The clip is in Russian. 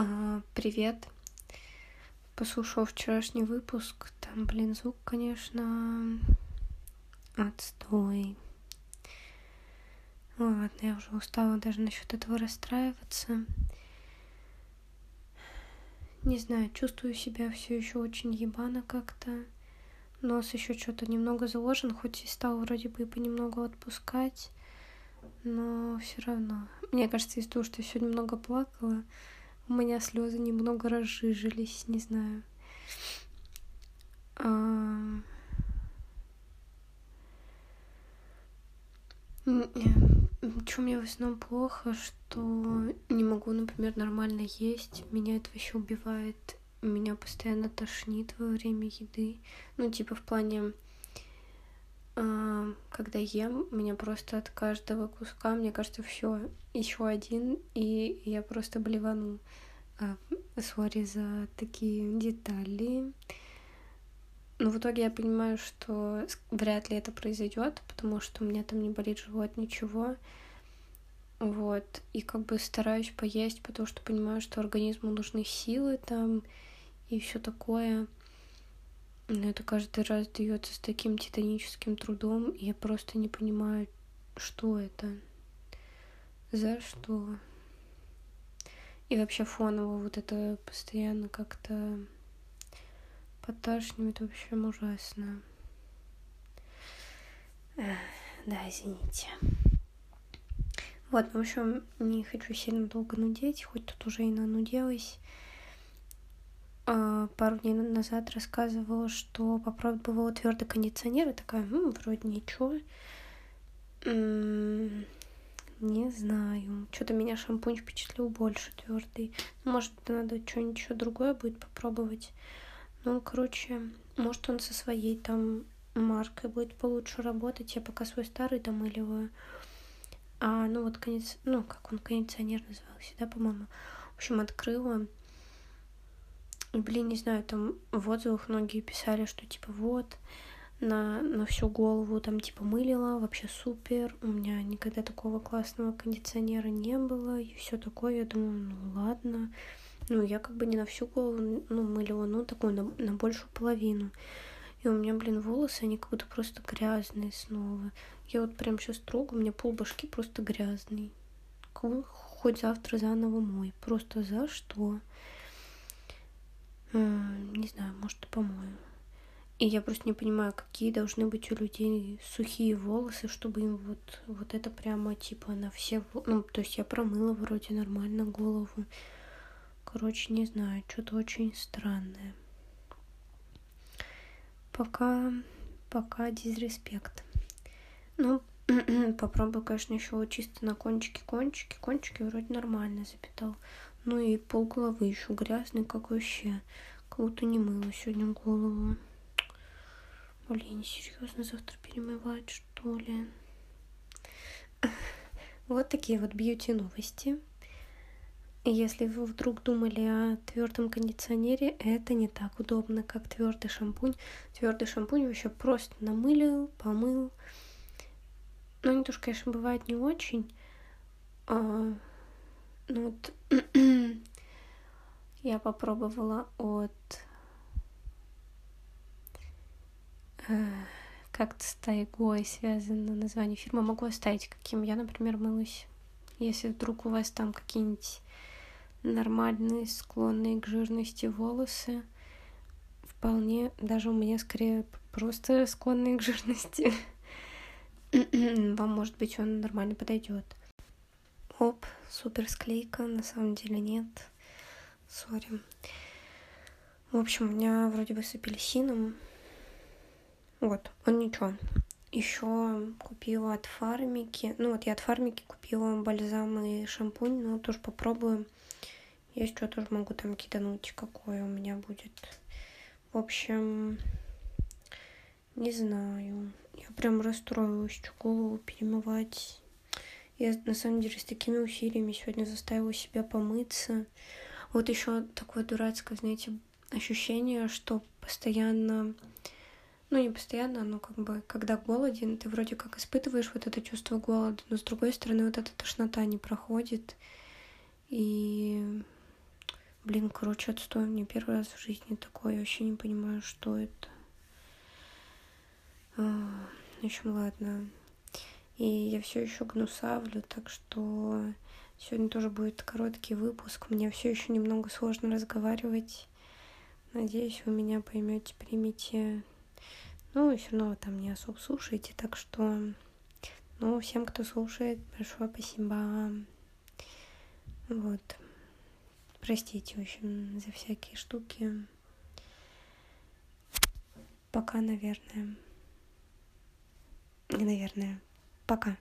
А, привет. Послушал вчерашний выпуск. Там, блин, звук, конечно, отстой. Ладно, я уже устала даже насчет этого расстраиваться. Не знаю, чувствую себя все еще очень ебано как-то. Нос еще что-то немного заложен, хоть и стал вроде бы понемногу отпускать, но все равно. Мне кажется, из-за того, что я сегодня много плакала, у меня слезы немного разжижились, не знаю. А... Чем мне в основном плохо, что не могу, например, нормально есть. Меня это вообще убивает. Меня постоянно тошнит во время еды. Ну, типа в плане, э, когда ем, меня просто от каждого куска, мне кажется, все, еще один, и я просто блевану. Сори за такие детали. Но в итоге я понимаю, что вряд ли это произойдет, потому что у меня там не болит живот, ничего. Вот. И как бы стараюсь поесть, потому что понимаю, что организму нужны силы там и все такое. Но это каждый раз дается с таким титаническим трудом, и я просто не понимаю, что это. За что? И вообще фоново вот это постоянно как-то поташнивает, вообще ужасно. Да, извините. Вот, ну, в общем, не хочу сильно долго нудеть, хоть тут уже и нануделась. А, пару дней назад рассказывала, что попробовала твердый кондиционер, и такая, ну, вроде ничего. Не знаю. Что-то меня шампунь впечатлил больше твердый. Может, надо что-нибудь еще другое будет попробовать. Ну, короче, может, он со своей там маркой будет получше работать. Я пока свой старый домыливаю. А, ну вот конец, ну, как он, кондиционер назывался, да, по-моему. В общем, открыла. И, блин, не знаю, там в отзывах многие писали, что типа вот, на, на всю голову там типа мылила, вообще супер. У меня никогда такого классного кондиционера не было и все такое. Я думаю, ну ладно. Ну, я как бы не на всю голову, ну, мылила, ну, такую, на, на большую половину. И у меня, блин, волосы, они как будто просто грязные снова. Я вот прям сейчас трогаю, у меня пол башки просто грязный. Хоть завтра заново мой. Просто за что? Не знаю, может, помою. И я просто не понимаю, какие должны быть у людей сухие волосы, чтобы им вот, вот это прямо типа на все... Ну, то есть я промыла вроде нормально голову. Короче, не знаю, что-то очень странное. Пока, пока дизреспект. Ну, попробую, конечно, еще чисто на кончики, кончики. Кончики вроде нормально запитал. Ну и пол головы еще грязный, как вообще. Как будто не мыла сегодня голову. Блин, серьезно, завтра перемывать, что ли? Вот такие вот бьюти новости. Если вы вдруг думали о твердом кондиционере, это не так удобно, как твердый шампунь. Твердый шампунь вообще просто намылил, помыл. Ну, они тоже, конечно, бывает не очень. А, ну вот я попробовала от как-то с тайгой связано название фирмы. Могу оставить, каким я, например, мылась. Если вдруг у вас там какие-нибудь нормальные, склонные к жирности волосы, вполне, даже у меня скорее просто склонные к жирности, вам, может быть, он нормально подойдет. Оп, супер склейка, на самом деле нет. Сори. В общем, у меня вроде бы с апельсином, вот, он ничего. Еще купила от фармики. Ну вот я от фармики купила бальзам и шампунь, но тоже попробую. Есть что тоже могу там кидануть, какое у меня будет. В общем, не знаю. Я прям расстроилась, что голову перемывать. Я на самом деле с такими усилиями сегодня заставила себя помыться. Вот еще такое дурацкое, знаете, ощущение, что постоянно ну, не постоянно, но как бы, когда голоден, ты вроде как испытываешь вот это чувство голода, но с другой стороны вот эта тошнота не проходит. И Блин, короче, отстой. Мне первый раз в жизни такое. Я вообще не понимаю, что это. А, в общем, ладно. И я все еще гнусавлю, так что сегодня тоже будет короткий выпуск. Мне все еще немного сложно разговаривать. Надеюсь, вы меня поймете, примите. Ну, все равно там не особо слушаете, так что... Ну, всем, кто слушает, большое спасибо. Вот. Простите, в общем, за всякие штуки. Пока, наверное. Наверное. Пока.